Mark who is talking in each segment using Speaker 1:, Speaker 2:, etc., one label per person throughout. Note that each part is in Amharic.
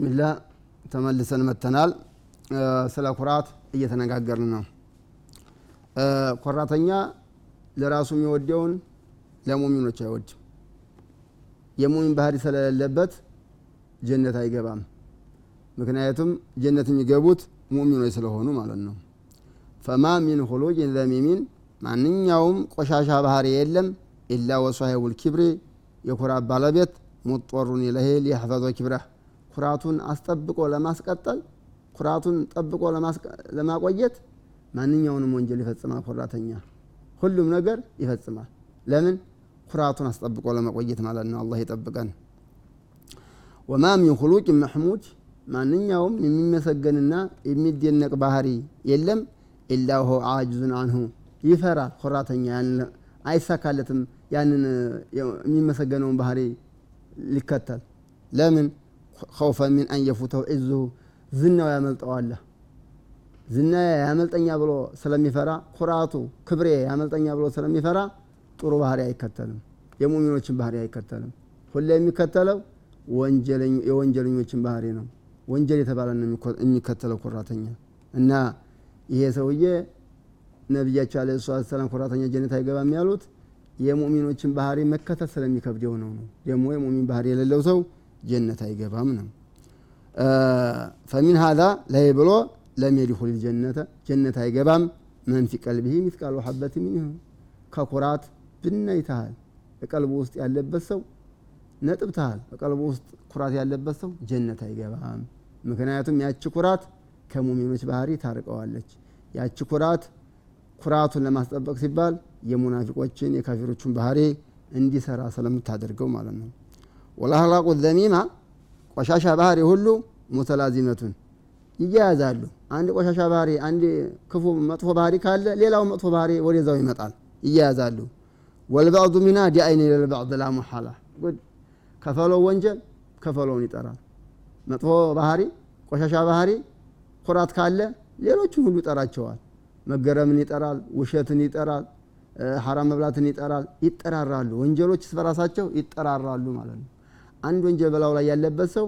Speaker 1: ብስሚላህ ተመልሰን መተናል ስለ ኩራት እየተነጋገርን ነው። ኮራተኛ ለራሱ የሚወደውን ለሙሚኖች አይወድም። የሙሚን ባህሪ ስለሌለበት ጀነት አይገባም። ምክንያቱም ጀነት የሚገቡት ሙሚኖች ስለሆኑ ማለት ነው። ፈማ ሚን ሁሉጅ ዘሚሚን ማንኛውም ቆሻሻ ባህሪ የለም ኢላ ወሷሂቡል ኪብሪ የኩራት ባለቤት ሙጦሩን ኢለይህ ሊያሕፈዞ ኪብረህ ኩራቱን አስጠብቆ ለማስቀጠል ኩራቱን ጠብቆ ለማቆየት ማንኛውንም ወንጀል ይፈጽማል ኩራተኛ። ሁሉም ነገር ይፈጽማል። ለምን? ኩራቱን አስጠብቆ ለመቆየት ማለት ነው። አላህ ይጠብቀን። ወማ ሚን ሁሉቅ መሕሙድ ማንኛውም የሚመሰገንና የሚደነቅ ባህሪ የለም። ኢላ ሆ አጅዙን አንሁ። ይፈራል ኩራተኛ። አይሳካለትም። ያንን የሚመሰገነውን ባህሪ ሊከተል። ለምን ከውፈ ሚን አን የፉተው ዝናው ያመልጠዋለ ዝና ያመልጠኛ ብሎ ስለሚፈራ ኩራቱ ክብሬ ያመልጠኛ ብሎ ስለሚፈራ ጥሩ ባህሪ አይከተልም። የሙሚኖችን ባህሪ አይከተልም። ሁሌ የሚከተለው የወንጀለኞችን ባህሪ ነው። ወንጀል የተባለ የሚከተለው ኩራተኛ። እና ይሄ ሰውዬ ነቢያቸው አለ ሰላት ሰላም ኩራተኛ ጀነት አይገባም ያሉት የሙሚኖችን ባህሪ መከተል ስለሚከብደው ነው ነው። ደግሞ የሙሚን ባህሪ የሌለው ሰው ጀነት አይገባም ነው። ፈሚን ሀዛ ላይ ብሎ ለም ጀነተ ጀነት አይገባም። መን ፊ ቀልቢሂ ሚስቃሉ ሐበት ሚንሁ ከኩራት ብናይተሃል በቀልቡ ውስጥ ያለበት ሰው ነጥብተሃል። በቀልቡ ውስጥ ኩራት ያለበት ሰው ጀነት አይገባም። ምክንያቱም ያቺ ኩራት ከሙሚኖች ባህሪ ታርቀዋለች። ያቺ ኩራት ኩራቱን ለማስጠበቅ ሲባል የሙናፊቆችን የካፊሮቹን ባህሪ እንዲሰራ ስለምታደርገው ማለት ነው ወላህላቁ ዘሚማ ቆሻሻ ባህሪ ሁሉ ሙተላዚመቱን ይያያዛሉ። አንድ ቆሻሻ ባህሪ አንድ ክፉ መጥፎ ባህሪ ካለ ሌላው መጥፎ ባህሪ ወደዛው ይመጣል ይያያዛሉ። ወልባዕዱ ሚና ዲአይን ለልባዕድ ላ መሐላ ከፈለው ወንጀል ከፈለውን ይጠራል። መጥፎ ባህሪ ቆሻሻ ባህሪ ኩራት ካለ ሌሎቹን ሁሉ ይጠራቸዋል። መገረምን ይጠራል ውሸትን ይጠራል ሐራም መብላትን ይጠራል ይጠራራሉ። ወንጀሎች በራሳቸው ይጠራራሉ ማለት ነው አንድ ወንጀል በላው ላይ ያለበት ሰው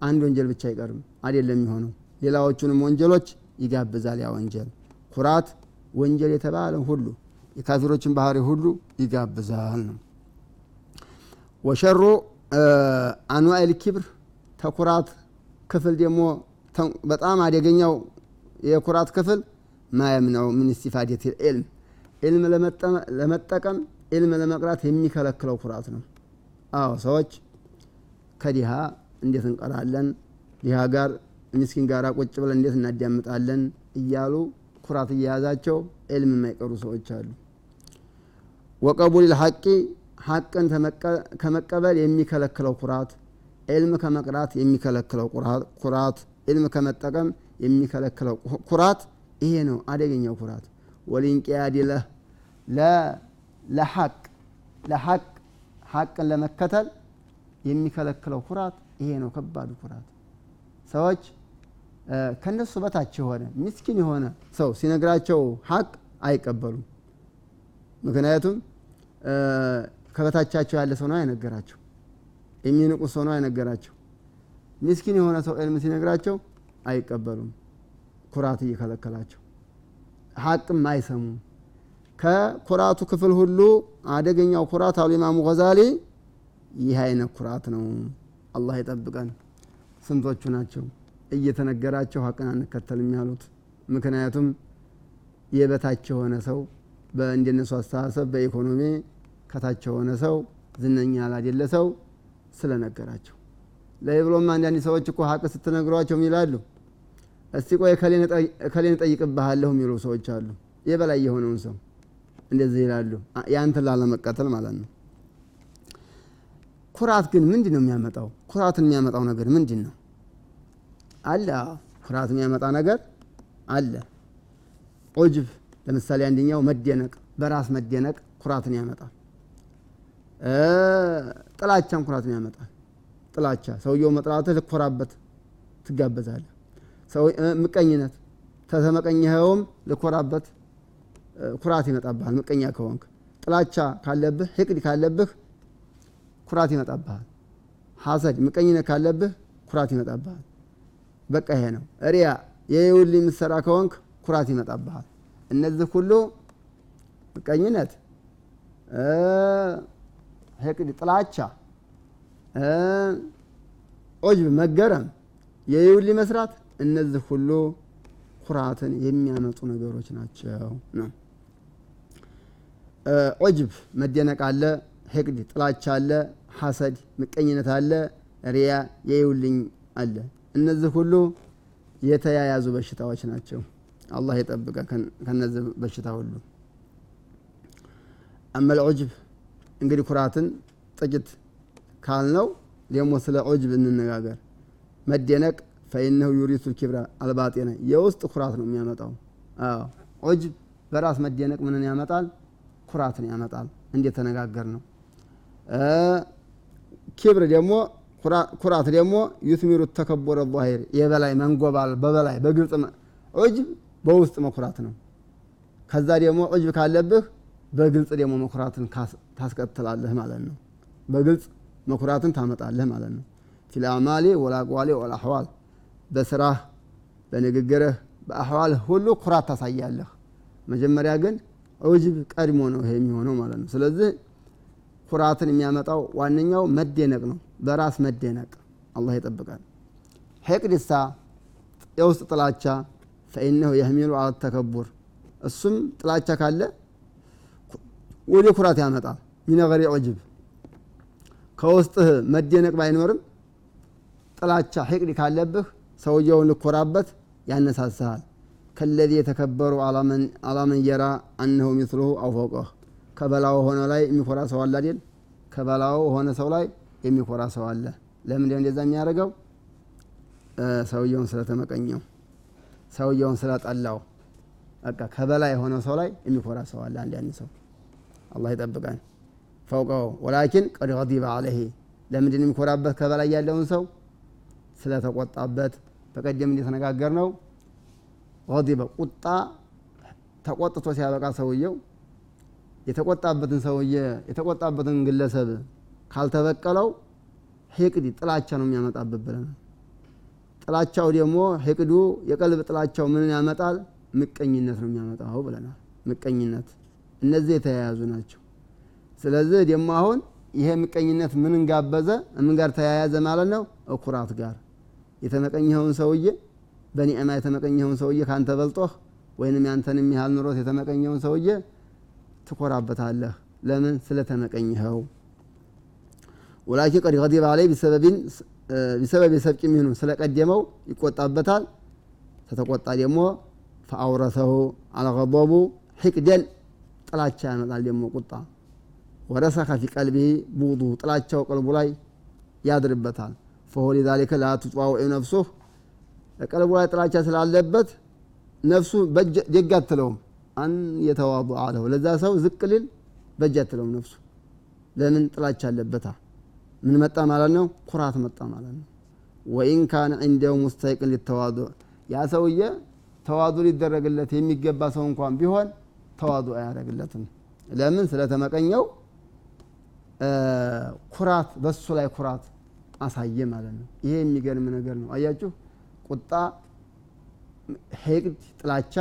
Speaker 1: አንድ ወንጀል ብቻ አይቀርም አይደለም የሚሆነው። ሌላዎቹንም ወንጀሎች ይጋብዛል ያ ወንጀል። ኩራት ወንጀል የተባለ ሁሉ የካፊሮችን ባህሪ ሁሉ ይጋብዛል ነው። ወሸሩ አንዋኤል ኪብር ተኩራት ክፍል ደግሞ በጣም አደገኛው የኩራት ክፍል ማየምነው ምን ስቲፋዴት ዕልም ዕልም ለመጠቀም ዕልም ለመቅራት የሚከለክለው ኩራት ነው። አዎ ሰዎች ከዲሃ እንዴት እንቀራለን? ዲሃ ጋር ምስኪን ጋር ቁጭ ብለን እንዴት እናዳምጣለን? እያሉ ኩራት እየያዛቸው ዕልም የማይቀሩ ሰዎች አሉ። ወቀቡል ልሐቂ ሐቅን ከመቀበል የሚከለክለው ኩራት ዕልም ከመቅራት የሚከለክለው ኩራት ዕልም ከመጠቀም የሚከለክለው ኩራት ይሄ ነው አደገኛው ኩራት። ወሊንቅያድ ለሐቅ ለሐቅ ሐቅን ለመከተል የሚከለክለው ኩራት ይሄ ነው። ከባዱ ኩራት ሰዎች ከነሱ በታች የሆነ ምስኪን የሆነ ሰው ሲነግራቸው ሐቅ አይቀበሉም። ምክንያቱም ከበታቻቸው ያለ ሰው ነው አይነገራቸው። የሚንቁ ሰው ነው አይነገራቸው። ምስኪን የሆነ ሰው ዕልም ሲነግራቸው አይቀበሉም። ኩራት እየከለከላቸው ሐቅም አይሰሙም። ከኩራቱ ክፍል ሁሉ አደገኛው ኩራት አሉ ኢማሙ ገዛሊ ይህ አይነት ኩራት ነው። አላህ ይጠብቀን። ስንቶቹ ናቸው? እየተነገራቸው ሀቅን አንከተልም ያሉት። ምክንያቱም የበታች የሆነ ሰው በእንደነሱ አስተሳሰብ በኢኮኖሚ ከታች የሆነ ሰው ዝነኛ ላደለ ሰው ስለነገራቸው። ላይ ብሎም አንዳንድ ሰዎች እኮ ሀቅ ስትነግሯቸው ይላሉ። እስቲ ቆይ ከሌን ጠይቅብሃለሁ የሚሉ ሰዎች አሉ። የበላይ የሆነውን ሰው እንደዚህ ይላሉ። ያንተን ላለመቀተል ማለት ነው ኩራት ግን ምንድን ነው የሚያመጣው? ኩራትን የሚያመጣው ነገር ምንድን ነው አለ ኩራት የሚያመጣ ነገር አለ። ዑጅብ ለምሳሌ አንደኛው መደነቅ በራስ መደነቅ ኩራትን ያመጣል። ጥላቻም ኩራትን ያመጣል። ጥላቻ ሰውየው መጥራትህ ልኮራበት ትጋበዛለህ። ምቀኝነት ተተመቀኝኸውም ልኮራበት ኩራት ይመጣብሃል። ምቀኛ ከሆንክ። ጥላቻ ካለብህ ሕቅድ ካለብህ ኩራት ይመጣብሃል። ሐሰድ ምቀኝነት ካለብህ ኩራት ይመጣብሃል። በቃ ይሄ ነው። ሪያ የይውል የምትሰራ ከሆንክ ኩራት ይመጣብሃል። እነዚህ ሁሉ ምቀኝነት ህቅድ ጥላቻ ዑጅብ መገረም የይውል መስራት እነዚህ ሁሉ ኩራትን የሚያመጡ ነገሮች ናቸው ነው። ዑጅብ መደነቅ አለ ህቅድ ጥላቻ አለ ሐሰድ ምቀኝነት አለ ሪያ የይውልኝ አለ። እነዚህ ሁሉ የተያያዙ በሽታዎች ናቸው። አላህ የጠብቀ ከነዚህ በሽታ ሁሉ። አመል ዑጅብ እንግዲህ ኩራትን ጥቂት ካልነው ደግሞ ስለ ዑጅብ እንነጋገር። መደነቅ ፈኢነሁ ዩሪቱ ልኪብራ አልባጤነ የውስጥ ኩራት ነው የሚያመጣው። ዑጅብ በራስ መደነቅ ምንን ያመጣል? ኩራትን ያመጣል። እንዴት ተነጋገር ነው ኪብር ደግሞ ኩራት ደግሞ ዩትሚሩ ተከቦረ ዛሂር የበላይ መንጎባል በበላይ በግልጽ ዑጅብ በውስጥ መኩራት ነው። ከዛ ደግሞ ዑጅብ ካለብህ በግልጽ ደግሞ መኩራትን ታስቀጥላለህ ማለት ነው። በግልጽ መኩራትን ታመጣለህ ማለት ነው። ፊል አዕማሊ ወልአሕዋል በስራህ በንግግርህ በአሕዋልህ ሁሉ ኩራት ታሳያለህ። መጀመሪያ ግን ዑጅብ ቀድሞ ነው ይሄ የሚሆነው ማለት ነው። ስለዚህ ኩራትን የሚያመጣው ዋነኛው መደነቅ ነው። በራስ መደነቅ አላህ ይጠብቃል። ሕቅድሳ የውስጥ ጥላቻ ፈኢነሁ የህሚሉ አላ ተከቡር እሱም ጥላቻ ካለ ወደ ኩራት ያመጣል። ሚነገሪ ዑጅብ ከውስጥህ መደነቅ ባይኖርም ጥላቻ ሕቅድ ካለብህ ሰውየውን ልኮራበት ያነሳስሃል ከለዚ የተከበሩ አላመን የራ አነሁ ሚስሉሁ አውፈቀህ ከበላው ሆነ ላይ የሚኮራ ሰው አለ አይደል? ከበላው ሆነ ሰው ላይ የሚኮራ ሰው አለ። ለምንድነው እንደዛ የሚያደርገው? ሰውየውን ስለተመቀኘው ሰውየውን ስለጠላው። በቃ ከበላይ የሆነ ሰው ላይ የሚኮራ ሰው አለ አንዳንድ ሰው። አላህ ይጠብቀን። ፈውቀው ወላኪን ቀድ ገዲበ አለይህ ለምንድን የሚኮራበት ከበላይ ያለውን ሰው? ስለተቆጣበት። በቀደም እንደተነጋገር ነው ገዲበ ቁጣ ተቆጥቶ ሲያበቃ ሰውየው የተቆጣበትን ሰውየ የተቆጣበትን ግለሰብ ካልተበቀለው ሂቅድ ጥላቻ ነው የሚያመጣበት ብለናል። ጥላቻው ደግሞ ሂቅዱ የቀልብ ጥላቻው ምንን ያመጣል? ምቀኝነት ነው የሚያመጣው ብለናል። ምቀኝነት። እነዚህ የተያያዙ ናቸው። ስለዚህ ደግሞ አሁን ይሄ ምቀኝነት ምንን ጋበዘ? ምን ጋር ተያያዘ ማለት ነው? እኩራት ጋር። የተመቀኘኸውን ሰውዬ በኒዕማ የተመቀኘኸውን ሰውዬ ካንተ በልጦህ ወይንም ያንተን የሚያህል ኑሮት የተመቀኘውን ሰውዬ ትኮራበታለህ? ለምን ስለተመቀኝኸው ወላኪን ቀድ ገዲበ አለይ ቢሰበብ የሰብቂ ሚሆኑ ስለቀደመው ይቆጣበታል። ተተቆጣ ደግሞ ፈአውረሰሁ አልገበቡ ሕቅደን ጥላቻ ያመጣል ደግሞ ቁጣ። ወረሰከ ፊ ቀልቢህ ቡዱ ጥላቻው ቀልቡ ላይ ያድርበታል። ፈሆ ሊዛሊከ ላ ነፍሱህ ቀልቡ ላይ ጥላቻ ስላለበት ነፍሱ ደግ አትለውም አን የተዋض አለሁ ለዛ ሰው ዝቅ ሊል በጅ አትለውም ነፍሱ። ለምን ጥላቻ አለበታ? ምን መጣ ማለት ነው? ኩራት መጣ ማለት ነው። ወኢን ካነ ዒንደው ሙስተይቅን ሊተዋዱ። ያ ሰውዬ ተዋዱ ሊደረግለት የሚገባ ሰው እንኳን ቢሆን ተዋዱ አያደረግለትም ለምን? ስለተመቀኘው ኩራት በሱ ላይ ኩራት አሳየ ማለት ነው። ይሄ የሚገርም ነገር ነው። አያችሁ? ቁጣ ሄቅድ ጥላቻ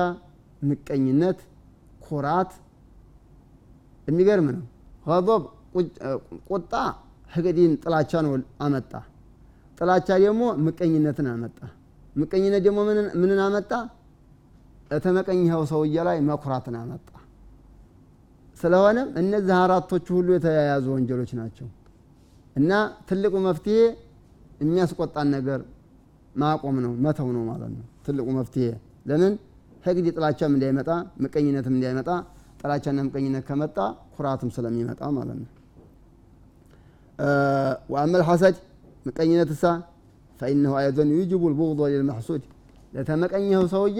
Speaker 1: ምቀኝነት ኩራት የሚገርም ነው። ገضብ ቁጣ ህቅዲን ጥላቻ ነው አመጣ። ጥላቻ ደግሞ ምቀኝነትን አመጣ። ምቀኝነት ደግሞ ምንን አመጣ? የተመቀኝኸው ሰውዬ ላይ መኩራትን አመጣ። ስለሆነም እነዚህ አራቶቹ ሁሉ የተያያዙ ወንጀሎች ናቸው። እና ትልቁ መፍትሄ የሚያስቆጣን ነገር ማቆም ነው መተው ነው ማለት ነው። ትልቁ መፍትሄ ለምን ህግድ ጥላቻም እንዳይመጣ ምቀኝነትም እንዳይመጣ ጥላቻና ምቀኝነት ከመጣ ኩራትም ስለሚመጣ ማለት ነው። ወአመል ሐሰድ ምቀኝነት እሳ ፈኢነሁ አይዘን ዩጅቡ ልቡغض ልልመሕሱድ ለተመቀኘኸው ሰውዬ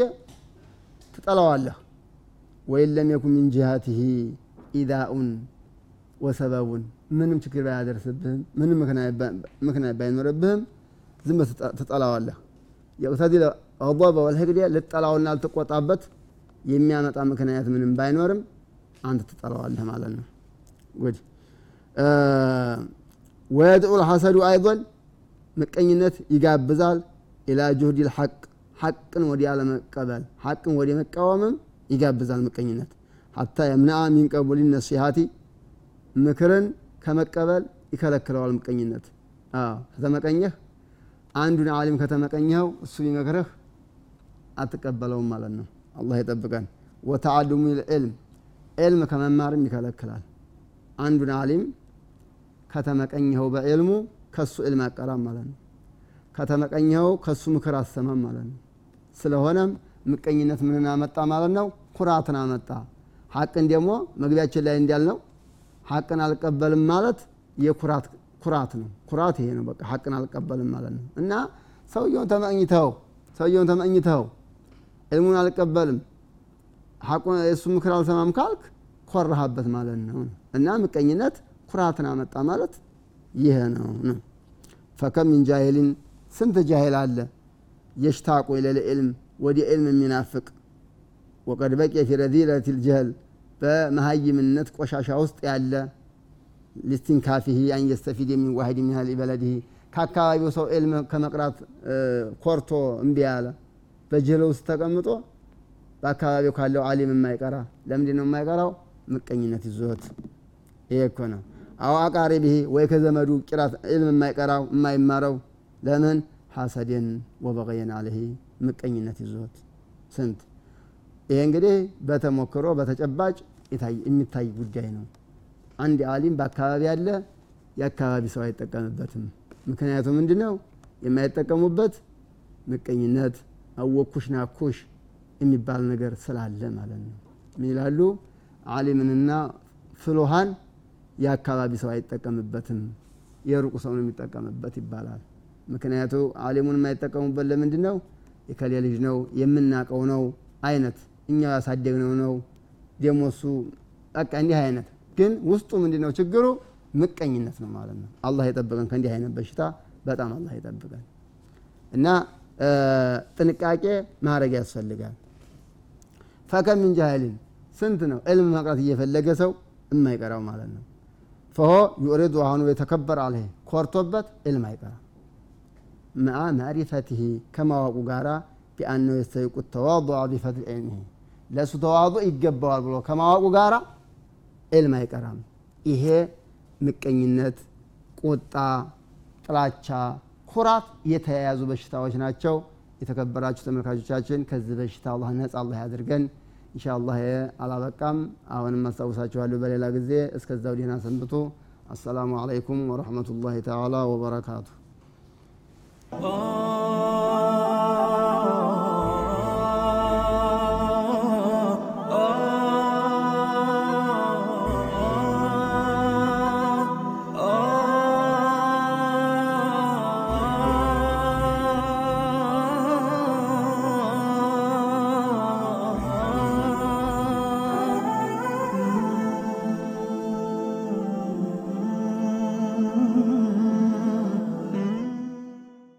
Speaker 1: ትጠላዋለህ። ወይን ለም የኩን ሚን ጅሃትህ ኢዳኡን ወሰበቡን። ምንም ችግር ባያደርስብህም ምንም ምክንያት ባይኖርብህም ዝም ትጠላዋለህ። የቅተዲ ገضበ ወልሕቅድ ልጠላውና ልትቆጣበት የሚያመጣ ምክንያት ምንም ባይኖርም አንተ ትጠላዋለህ ማለት ነው። ጉድ። ወየድዑ ልሐሰዱ አይضን ምቀኝነት ይጋብዛል። ኢላ ጁህድ ልሐቅ ሐቅን ወዲያ ለመቀበል ሐቅን ወደ መቃወምም ይጋብዛል ምቀኝነት። ሐታ የምንአ ሚን ነሲሃቲ ምክርን ከመቀበል ይከለክለዋል ምቀኝነት። ከተመቀኘህ አንዱን አሊም ከተመቀኘኸው እሱ ቢመክርህ አትቀበለውም ማለት ነው። አላህ ይጠብቀን። ወተዓሉሙ ልዕልም ዕልም ከመማርም ይከለክላል። አንዱን አሊም ከተመቀኘኸው በዕልሙ ከሱ ዕልም አቀራም ማለት ነው። ከተመቀኘኸው ከሱ ምክር አሰማም ማለት ነው። ስለሆነም ምቀኝነት ምንን አመጣ ማለት ነው? ኩራትን አመጣ። ሐቅን ደግሞ መግቢያችን ላይ እንዳልነው ሐቅን አልቀበልም ማለት የኩራት ኩራት ነው። ኩራት ይሄ ነው በቃ ሐቅን አልቀበልም ማለት ነው። እና ሰውየውን ተመኝተው ሰውየውን ተመኝተው ዕልሙን አልቀበልም። የእሱ ምክር አልሰማም ካልክ ኮራሃበት ማለት ነው። እና ምቀኝነት ኩራትን አመጣ ማለት ይሄ ነው። ነው ፈከም ሚን ጃሂልን ስንት ጃሂል አለ? የሽታቁ ኢለል ዕልም ወደ ዕልም የሚናፍቅ። ወቀድ በቂየ ፊ ረዚለት ልጀህል በመሀይምነት ቆሻሻ ውስጥ ያለ። ሊስቲንካፊህ አን የስተፊድ የሚን ዋሂድ ሚን አህሊ በለዲህ ከአካባቢው ሰው ዕልም ከመቅራት ኮርቶ እምቢ ያለ በጅህል ውስጥ ተቀምጦ በአካባቢው ካለው አሊም የማይቀራ ለምንድን ነው የማይቀራው? ምቀኝነት ይዞት። ይሄ እኮ ነው። አው አቃሪቢህ ወይ ከዘመዱ ቂራት ዕልም የማይቀራው የማይማረው ለምን? ሐሰድን ወበቀየን አለህ ምቀኝነት ይዞት። ስንት? ይሄ እንግዲህ በተሞክሮ በተጨባጭ የሚታይ ጉዳይ ነው። አንድ አሊም በአካባቢ ያለ የአካባቢ ሰው አይጠቀምበትም። ምክንያቱ ምንድ ነው የማይጠቀሙበት ምቀኝነት አወኩሽ ናኩሽ የሚባል ነገር ስላለ ማለት ነው። ምን ይላሉ? አሊምንና ፍሎሃን የአካባቢ ሰው አይጠቀምበትም የሩቁ ሰው ነው የሚጠቀምበት ይባላል። ምክንያቱ አሊሙን የማይጠቀሙበት ለምንድ ነው የከሌ ልጅ ነው የምናቀው ነው አይነት እኛ ያሳደግነው ነው ደሞ እሱ በቃ እንዲህ አይነት። ግን ውስጡ ምንድ ነው ችግሩ? ምቀኝነት ነው ማለት ነው። አላህ የጠበቀን ከእንዲህ አይነት በሽታ በጣም አላህ የጠብቀን እና ጥንቃቄ ማድረግ ያስፈልጋል። ፈከም ምን ጃህልን ስንት ነው ዕልም መቅረት እየፈለገ ሰው የማይቀራው ማለት ነው። ፈሆ ዩሪዱ አሁኑ የተከበር አለ ኮርቶበት ዕልም አይቀራ መአ ማዕሪፈትህ ከማወቁ ጋራ ቢአነው የስተይቁት ተዋضع ቢፈት ዕልምህ ለእሱ ተዋضع ይገባዋል ብሎ ከማወቁ ጋራ ዕልም አይቀራም። ይሄ ምቀኝነት፣ ቁጣ፣ ጥላቻ ኩራት የተያያዙ በሽታዎች ናቸው። የተከበራችሁ ተመልካቾቻችን ከዚህ በሽታ አላህ ነጻ አላህ ያድርገን። እንሻ አላህ አላበቃም። አሁንም አስታውሳችኋለሁ በሌላ ጊዜ። እስከዛው ዲና ሰንብቱ። አሰላሙ አለይኩም ወረሕመቱላሂ ተዓላ ወበረካቱ